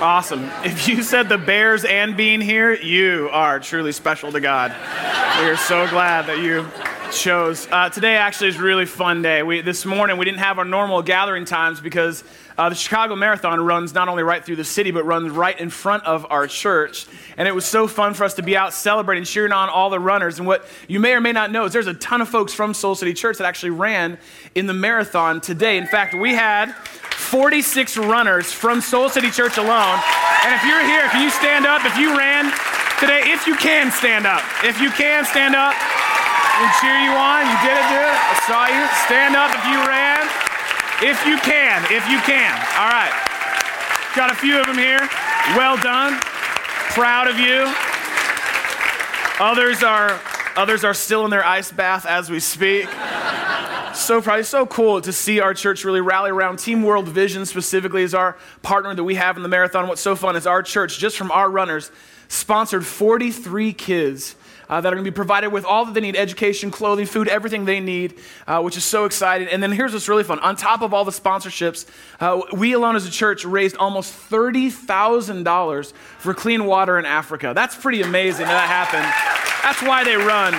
Awesome. If you said the Bears and being here, you are truly special to God. We are so glad that you chose. Uh, today actually is a really fun day. We, this morning we didn't have our normal gathering times because uh, the Chicago Marathon runs not only right through the city, but runs right in front of our church. And it was so fun for us to be out celebrating, cheering on all the runners. And what you may or may not know is there's a ton of folks from Soul City Church that actually ran in the marathon today. In fact, we had 46 runners from Soul City Church alone. And if you're here, can you stand up? If you ran today, if you can stand up, if you can stand up, we cheer you on. You did it, dude. I saw you. Stand up if you ran. If you can. If you can. All right. Got a few of them here. Well done. Proud of you. Others are others are still in their ice bath as we speak. So proud. It's so cool to see our church really rally around Team World Vision specifically is our partner that we have in the marathon. What's so fun is our church, just from our runners, sponsored 43 kids uh, that are going to be provided with all that they need education, clothing, food, everything they need, uh, which is so exciting. And then here's what's really fun on top of all the sponsorships, uh, we alone as a church raised almost $30,000 for clean water in Africa. That's pretty amazing that, that happened. That's why they run.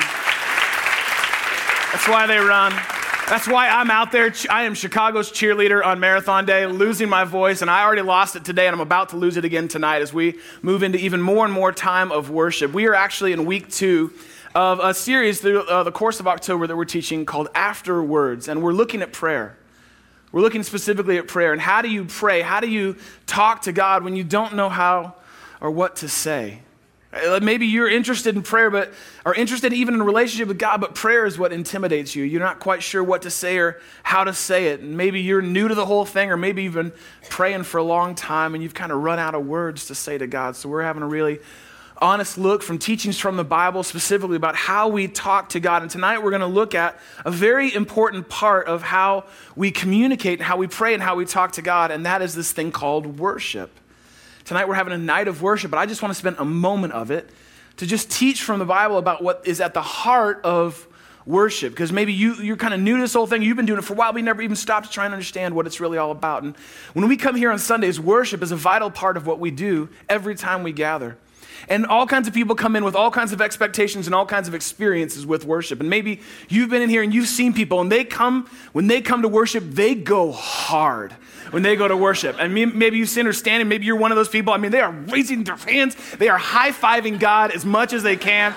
That's why they run. That's why I'm out there. I am Chicago's cheerleader on Marathon Day, losing my voice, and I already lost it today, and I'm about to lose it again tonight as we move into even more and more time of worship. We are actually in week two of a series through uh, the course of October that we're teaching called After Words, and we're looking at prayer. We're looking specifically at prayer and how do you pray? How do you talk to God when you don't know how or what to say? Uh, maybe you're interested in prayer, but are interested even in a relationship with God, but prayer is what intimidates you. You're not quite sure what to say or how to say it. And maybe you're new to the whole thing, or maybe you've been praying for a long time and you've kind of run out of words to say to God. So we're having a really honest look from teachings from the Bible specifically about how we talk to God. And tonight we're going to look at a very important part of how we communicate, and how we pray, and how we talk to God, and that is this thing called worship. Tonight we're having a night of worship, but I just want to spend a moment of it to just teach from the Bible about what is at the heart of worship. Because maybe you, you're kind of new to this whole thing. You've been doing it for a while, but you never even stopped to try and understand what it's really all about. And when we come here on Sundays, worship is a vital part of what we do every time we gather. And all kinds of people come in with all kinds of expectations and all kinds of experiences with worship. And maybe you've been in here and you've seen people, and they come, when they come to worship, they go hard when they go to worship. And maybe you've seen her standing, maybe you're one of those people. I mean, they are raising their hands, they are high fiving God as much as they can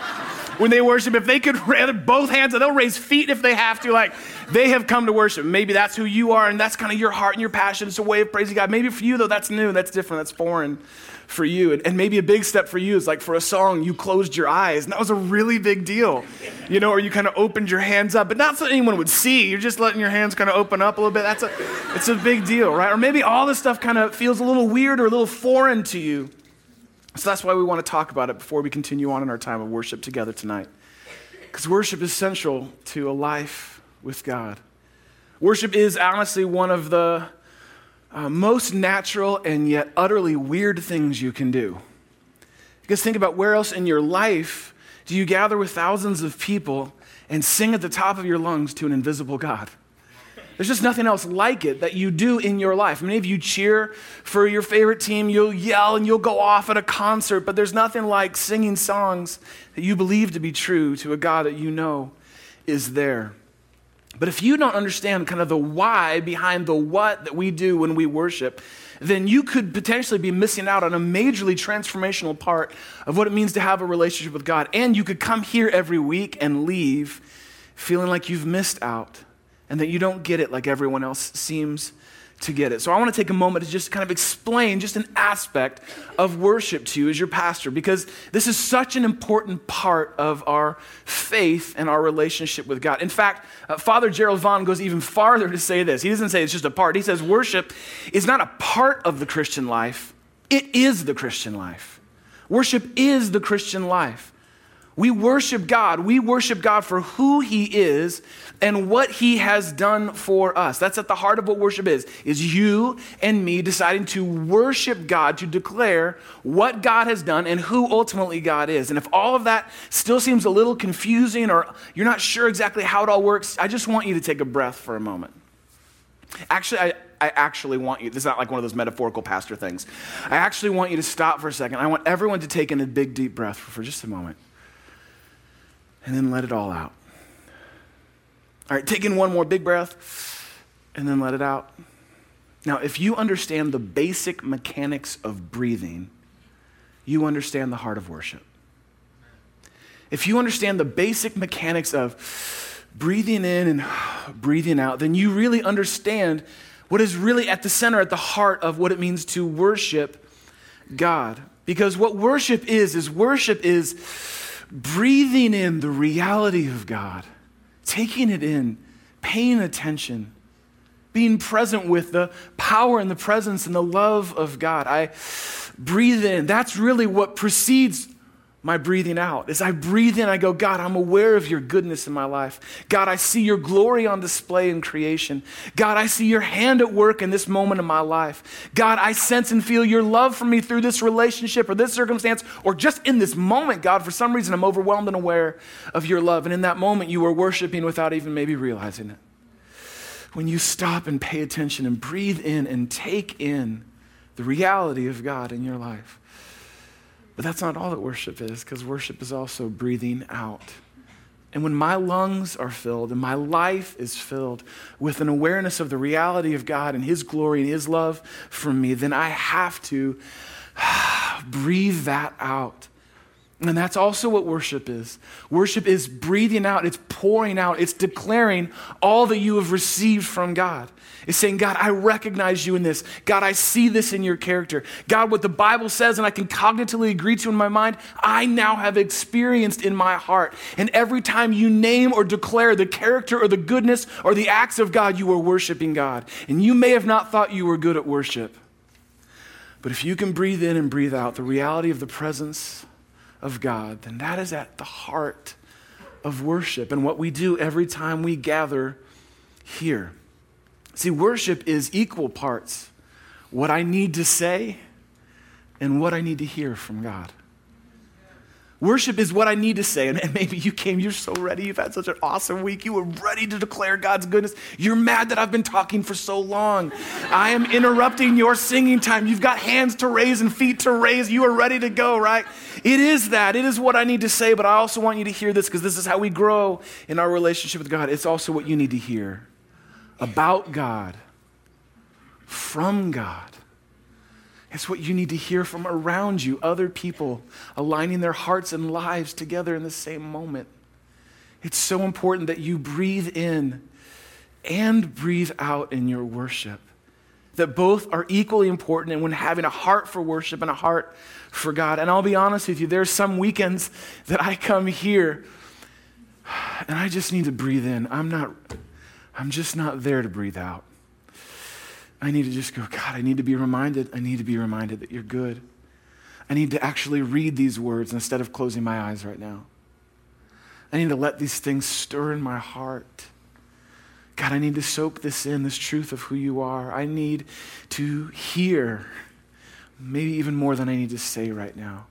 when they worship. If they could raise both hands, they'll raise feet if they have to. Like they have come to worship. Maybe that's who you are, and that's kind of your heart and your passion. It's a way of praising God. Maybe for you, though, that's new, that's different, that's foreign for you. And, and, maybe a big step for you is like for a song, you closed your eyes, and that was a really big deal, you know, or you kind of opened your hands up, but not so anyone would see. You're just letting your hands kind of open up a little bit. That's a, it's a big deal, right? Or maybe all this stuff kind of feels a little weird or a little foreign to you. So that's why we want to talk about it before we continue on in our time of worship together tonight. Because worship is central to a life with God. Worship is honestly one of the uh, most natural and yet utterly weird things you can do. Because think about where else in your life do you gather with thousands of people and sing at the top of your lungs to an invisible God? There's just nothing else like it that you do in your life. Many of you cheer for your favorite team, you'll yell and you'll go off at a concert, but there's nothing like singing songs that you believe to be true to a God that you know is there. But if you don't understand kind of the why behind the what that we do when we worship, then you could potentially be missing out on a majorly transformational part of what it means to have a relationship with God. And you could come here every week and leave feeling like you've missed out and that you don't get it like everyone else seems to get it. So I want to take a moment to just kind of explain just an aspect of worship to you as your pastor because this is such an important part of our faith and our relationship with God. In fact, uh, Father Gerald Vann goes even farther to say this. He doesn't say it's just a part. He says worship is not a part of the Christian life. It is the Christian life. Worship is the Christian life. We worship God. We worship God for who He is and what He has done for us. That's at the heart of what worship is, is you and me deciding to worship God, to declare what God has done and who ultimately God is. And if all of that still seems a little confusing or you're not sure exactly how it all works, I just want you to take a breath for a moment. Actually, I, I actually want you, this is not like one of those metaphorical pastor things. I actually want you to stop for a second. I want everyone to take in a big, deep breath for just a moment and then let it all out. All right, take in one more big breath and then let it out. Now, if you understand the basic mechanics of breathing, you understand the heart of worship. If you understand the basic mechanics of breathing in and breathing out, then you really understand what is really at the center, at the heart of what it means to worship God. Because what worship is, is worship is breathing in the reality of God, taking it in, paying attention being present with the power and the presence and the love of God. I breathe in. That's really what precedes my breathing out. As I breathe in, I go, God, I'm aware of your goodness in my life. God, I see your glory on display in creation. God, I see your hand at work in this moment of my life. God, I sense and feel your love for me through this relationship or this circumstance or just in this moment, God. For some reason, I'm overwhelmed and aware of your love. And in that moment, you are worshiping without even maybe realizing it when you stop and pay attention and breathe in and take in the reality of God in your life. But that's not all that worship is, because worship is also breathing out. And when my lungs are filled and my life is filled with an awareness of the reality of God and His glory and His love for me, then I have to breathe that out and that's also what worship is. Worship is breathing out, it's pouring out, it's declaring all that you have received from God. It's saying, God, I recognize you in this. God, I see this in your character. God, what the Bible says and I can cognitively agree to in my mind, I now have experienced in my heart. And every time you name or declare the character or the goodness or the acts of God, you are worshiping God. And you may have not thought you were good at worship. But if you can breathe in and breathe out the reality of the presence, of God, then that is at the heart of worship and what we do every time we gather here. See, worship is equal parts what I need to say and what I need to hear from God. Worship is what I need to say. And, maybe you came, you're so ready. You've had such an awesome week. You were ready to declare God's goodness. You're mad that I've been talking for so long. I am interrupting your singing time. You've got hands to raise and feet to raise. You are ready to go, right? It is that. It is what I need to say, but I also want you to hear this because this is how we grow in our relationship with God. It's also what you need to hear about God, from God. It's what you need to hear from around you, other people aligning their hearts and lives together in the same moment. It's so important that you breathe in and breathe out in your worship. That both are equally important, and when having a heart for worship and a heart for God. And I'll be honest with you, there's some weekends that I come here and I just need to breathe in. I'm not, I'm just not there to breathe out. I need to just go, God, I need to be reminded. I need to be reminded that you're good. I need to actually read these words instead of closing my eyes right now. I need to let these things stir in my heart. God, I need to soak this in, this truth of who you are. I need to hear, maybe even more than I need to say right now.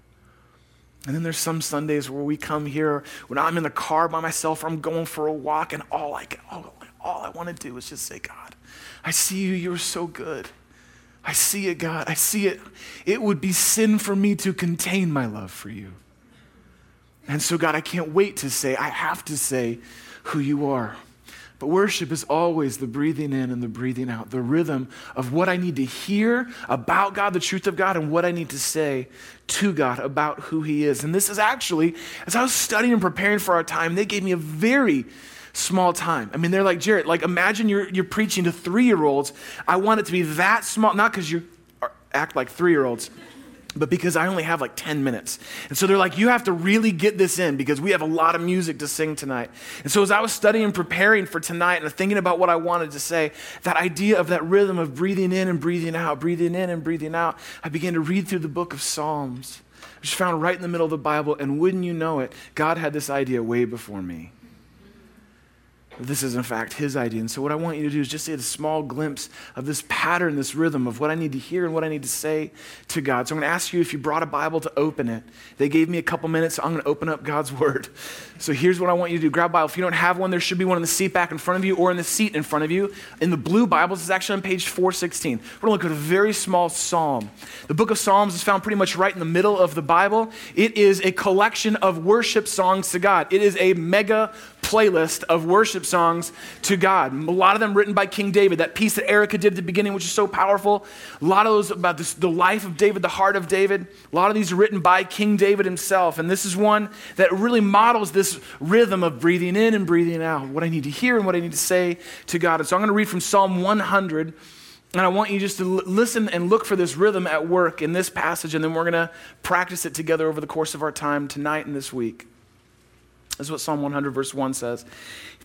And then there's some Sundays where we come here when I'm in the car by myself or I'm going for a walk, and all I, can, all, all I want to do is just say, God, I see you. You're so good. I see it, God. I see it. It would be sin for me to contain my love for you. And so, God, I can't wait to say, I have to say who you are. But worship is always the breathing in and the breathing out, the rhythm of what I need to hear about God, the truth of God, and what I need to say to God about who He is. And this is actually, as I was studying and preparing for our time, they gave me a very small time. I mean, they're like, Jared, like imagine you're, you're preaching to three year olds. I want it to be that small, not because you act like three year olds, but because I only have like 10 minutes. And so they're like, you have to really get this in because we have a lot of music to sing tonight. And so as I was studying and preparing for tonight and thinking about what I wanted to say, that idea of that rhythm of breathing in and breathing out, breathing in and breathing out, I began to read through the book of Psalms, which found right in the middle of the Bible. And wouldn't you know it, God had this idea way before me. This is in fact his idea. And so, what I want you to do is just get a small glimpse of this pattern, this rhythm of what I need to hear and what I need to say to God. So, I'm going to ask you if you brought a Bible to open it. They gave me a couple minutes, so I'm going to open up God's Word. So, here's what I want you to do grab a Bible. If you don't have one, there should be one in the seat back in front of you or in the seat in front of you. In the blue Bibles, it's actually on page 416. We're going to look at a very small psalm. The book of Psalms is found pretty much right in the middle of the Bible. It is a collection of worship songs to God, it is a mega playlist of worship songs to God. A lot of them written by King David. That piece that Erica did at the beginning, which is so powerful. A lot of those about this, the life of David, the heart of David. A lot of these are written by King David himself. And this is one that really models this rhythm of breathing in and breathing out, what I need to hear and what I need to say to God. And so I'm going to read from Psalm 100. And I want you just to listen and look for this rhythm at work in this passage, and then we're going to practice it together over the course of our time tonight and this week. This is what Psalm 100, verse 1 says.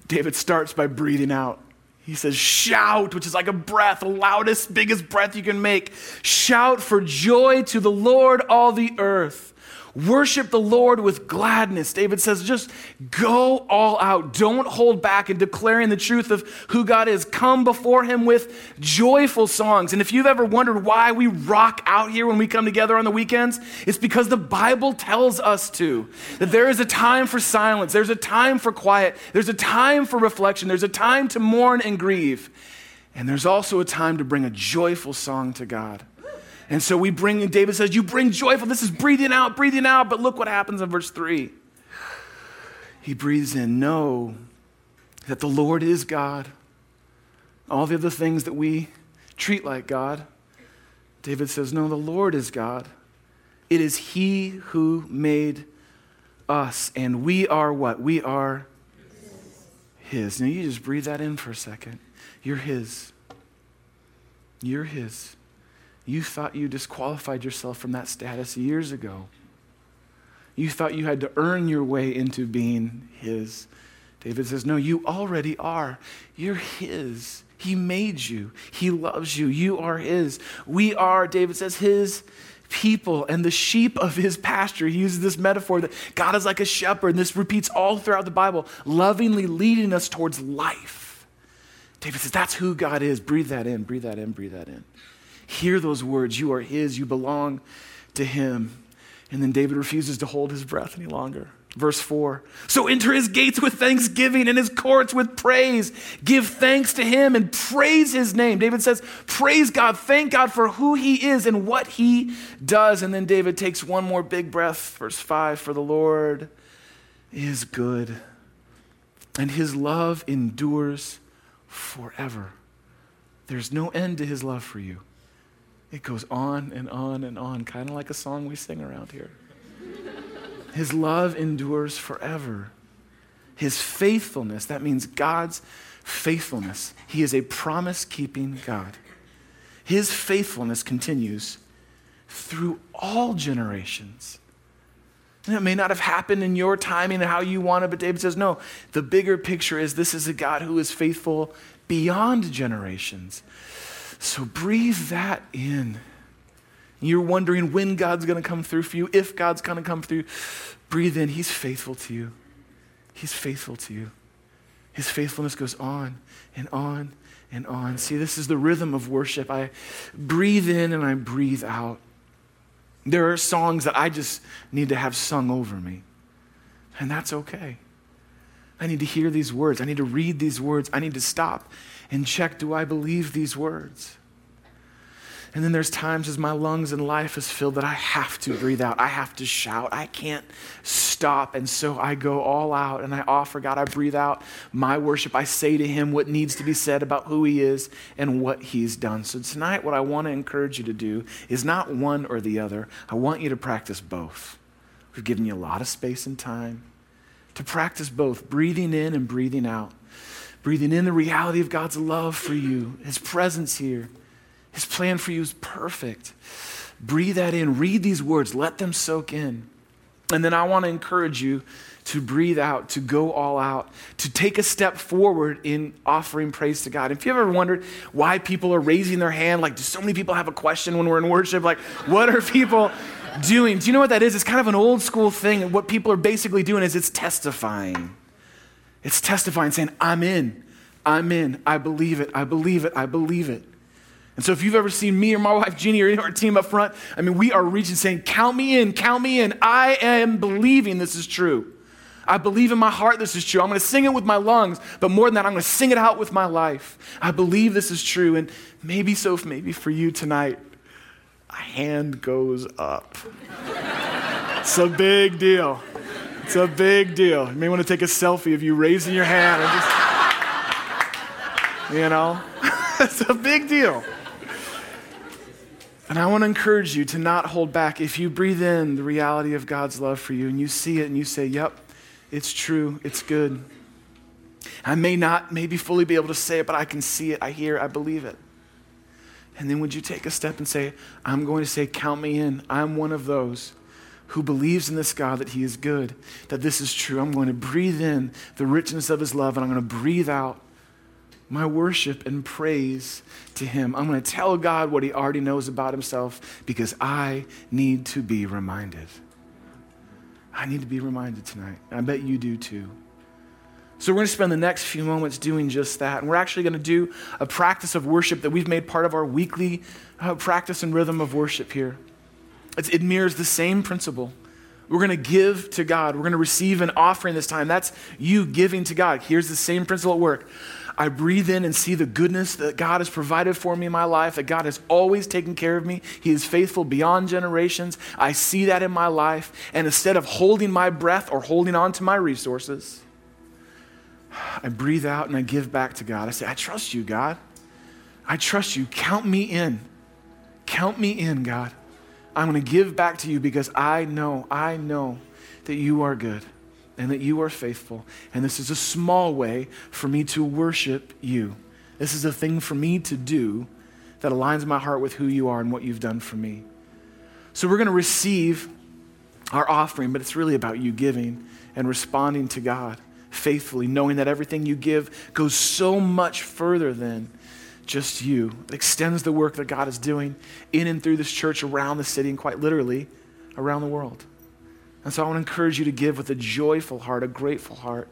David starts by breathing out. He says, Shout, which is like a breath, the loudest, biggest breath you can make. Shout for joy to the Lord, all the earth. Worship the Lord with gladness. David says, just go all out. Don't hold back in declaring the truth of who God is. Come before Him with joyful songs. And if you've ever wondered why we rock out here when we come together on the weekends, it's because the Bible tells us to. That there is a time for silence, there's a time for quiet, there's a time for reflection, there's a time to mourn and grieve. And there's also a time to bring a joyful song to God. And so we bring, and David says, You bring joyful. This is breathing out, breathing out. But look what happens in verse 3. He breathes in, Know that the Lord is God. All the other things that we treat like God, David says, No, the Lord is God. It is He who made us, and we are what? We are His. Now you just breathe that in for a second. You're His. You're His. You thought you disqualified yourself from that status years ago. You thought you had to earn your way into being His. David says, No, you already are. You're His. He made you, He loves you. You are His. We are, David says, His people and the sheep of His pasture. He uses this metaphor that God is like a shepherd, and this repeats all throughout the Bible, lovingly leading us towards life. David says, That's who God is. Breathe that in, breathe that in, breathe that in. Hear those words. You are His, you belong to Him. And then David refuses to hold his breath any longer. Verse 4 So enter his gates with thanksgiving and his courts with praise. Give thanks to him and praise his name. David says, Praise God, thank God for who he is and what he does. And then David takes one more big breath. Verse 5 For the Lord is good, and his love endures forever. There's no end to his love for you. It goes on and on and on, kind of like a song we sing around here. His love endures forever. His faithfulness, that means God's faithfulness. He is a promise keeping God. His faithfulness continues through all generations. And it may not have happened in your timing and how you want it, but David says, no, the bigger picture is this is a God who is faithful beyond generations. So breathe that in. You're wondering when God's going to come through for you, if God's going to come through. Breathe in. He's faithful to you. He's faithful to you. His faithfulness goes on and on and on. See, this is the rhythm of worship. I breathe in and I breathe out. There are songs that I just need to have sung over me, and that's okay. I need to hear these words. I need to read these words. I need to stop and check do I believe these words? And then there's times as my lungs and life is filled that I have to breathe out. I have to shout. I can't stop. And so I go all out and I offer God, I breathe out my worship. I say to Him what needs to be said about who He is and what He's done. So tonight, what I want to encourage you to do is not one or the other. I want you to practice both. We've given you a lot of space and time to practice both, breathing in and breathing out breathing in the reality of God's love for you, His presence here. His plan for you is perfect. Breathe that in. Read these words. Let them soak in. And then I want to encourage you to breathe out, to go all out, to take a step forward in offering praise to God. If you ever wondered why people are raising their hand, like, do so many people have a question when we're in worship? Like, what are people doing? Do you know what that is? It's kind of an old school thing. And what people are basically doing is it's testifying. It's testifying, saying, I'm in, I'm in, I believe it, I believe it, I believe it. And so if you've ever seen me or my wife Jeannie or our team up front, I mean, we are reaching saying, Count me in, count me in. I am believing this is true. I believe in my heart this is true. I'm going to sing it with my lungs, but more than that, I'm going to sing it out with my life. I believe this is true. And maybe so, maybe for you tonight, hand goes up. it's a big deal. It's a big deal. You may want to take a selfie of you raising your hand and just, you know, it's a big deal. And I want to encourage you to not hold back. If you breathe in the reality of God's love for you and you see it and you say, Yep, it's true, it's good. I may not maybe fully be able to say it, but I can see it, I hear, it, I believe it. And then would you take a step and say, I'm going to say, Count me in. I'm one of those who believes in this God that He is good, that this is true. I'm going to breathe in the richness of His love and I'm going to breathe out my worship and praise to Him. I'm going to tell God what He already knows about Himself because I need to be reminded. I need to be reminded tonight. I bet you do too. So, we're going to spend the next few moments doing just that. And we're actually going to do a practice of worship that we've made part of our weekly uh, practice and rhythm of worship here. It's, it mirrors the same principle. We're going to give to God. We're going to receive an offering this time. That's you giving to God. Here's the same principle at work. I breathe in and see the goodness that God has provided for me in my life, that God has always taken care of me. He is faithful beyond generations. I see that in my life. And instead of holding my breath or holding on to my resources, I breathe out and I give back to God. I say, I trust you, God. I trust you. Count me in. Count me in, God. I'm going to give back to you because I know, I know that you are good and that you are faithful. And this is a small way for me to worship you. This is a thing for me to do that aligns my heart with who you are and what you've done for me. So we're going to receive our offering, but it's really about you giving and responding to God faithfully, knowing that everything you give goes so much further than just you. It extends the work that God is doing in and through this church around the city and quite literally around the world. And so I want to encourage you to give with a joyful heart, a grateful heart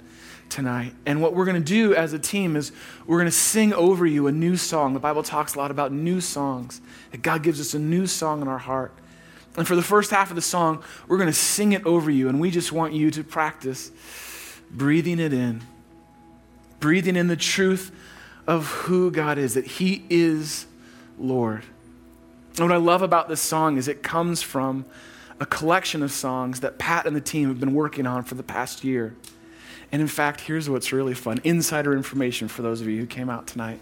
tonight. And what we're going to do as a team is we're going to sing over you a new song. The Bible talks a lot about new songs, that God gives us a new song in our heart. And for the first half of the song, we're going to sing it over you. And we just want you to practice breathing it in, breathing in the truth of who God is, that He is Lord. And what I love about this song is it comes from a collection of songs that Pat and the team have been working on for the past year. And in fact, here's what's really fun insider information for those of you who came out tonight.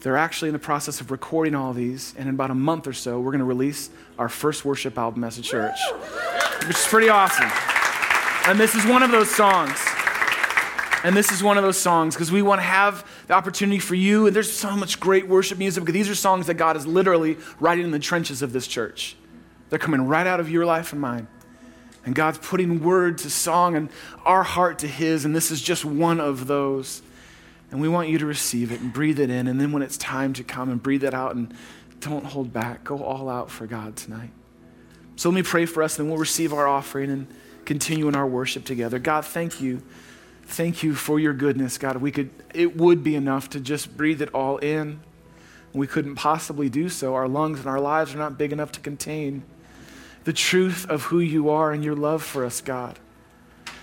They're actually in the process of recording all these, and in about a month or so, we're going to release our first worship album as a church, which is pretty awesome. And this is one of those songs. And this is one of those songs because we want to have the opportunity for you. And there's so much great worship music because these are songs that God is literally writing in the trenches of this church. They're coming right out of your life and mine. And God's putting word to song and our heart to His, and this is just one of those. And we want you to receive it and breathe it in. And then when it's time to come and breathe it out and don't hold back, go all out for God tonight. So let me pray for us, and we'll receive our offering and continue in our worship together. God, thank you. Thank you for your goodness, God. We could, it would be enough to just breathe it all in. We couldn't possibly do so. Our lungs and our lives are not big enough to contain the truth of who you are and your love for us, God.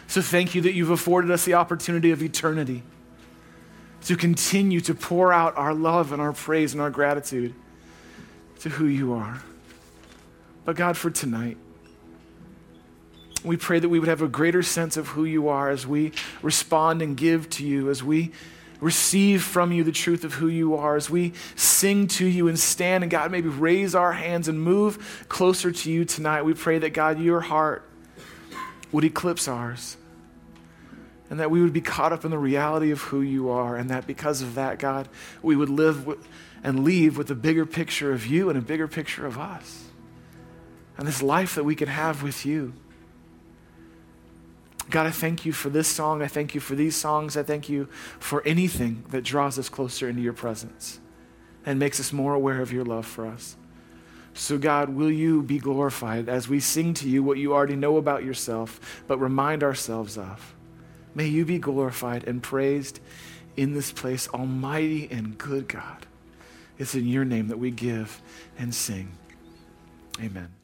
So thank you that you've afforded us the opportunity of eternity to continue to pour out our love and our praise and our gratitude to who you are. But God, for tonight, we pray that we would have a greater sense of who you are as we respond and give to you, as we receive from you the truth of who you are as we sing to you and stand and God maybe raise our hands and move closer to you tonight. We pray that God, your heart would eclipse ours and that we would be caught up in the reality of who you are and that because of that, God, we would live with, and leave with a bigger picture of you and a bigger picture of us and this life that we can have with you. God, I thank you for this song. I thank you for these songs. I thank you for anything that draws us closer into your presence and makes us more aware of your love for us. So, God, will you be glorified as we sing to you what you already know about yourself, but remind ourselves of? May you be glorified and praised in this place, Almighty and good God. It's in your name that we give and sing. Amen.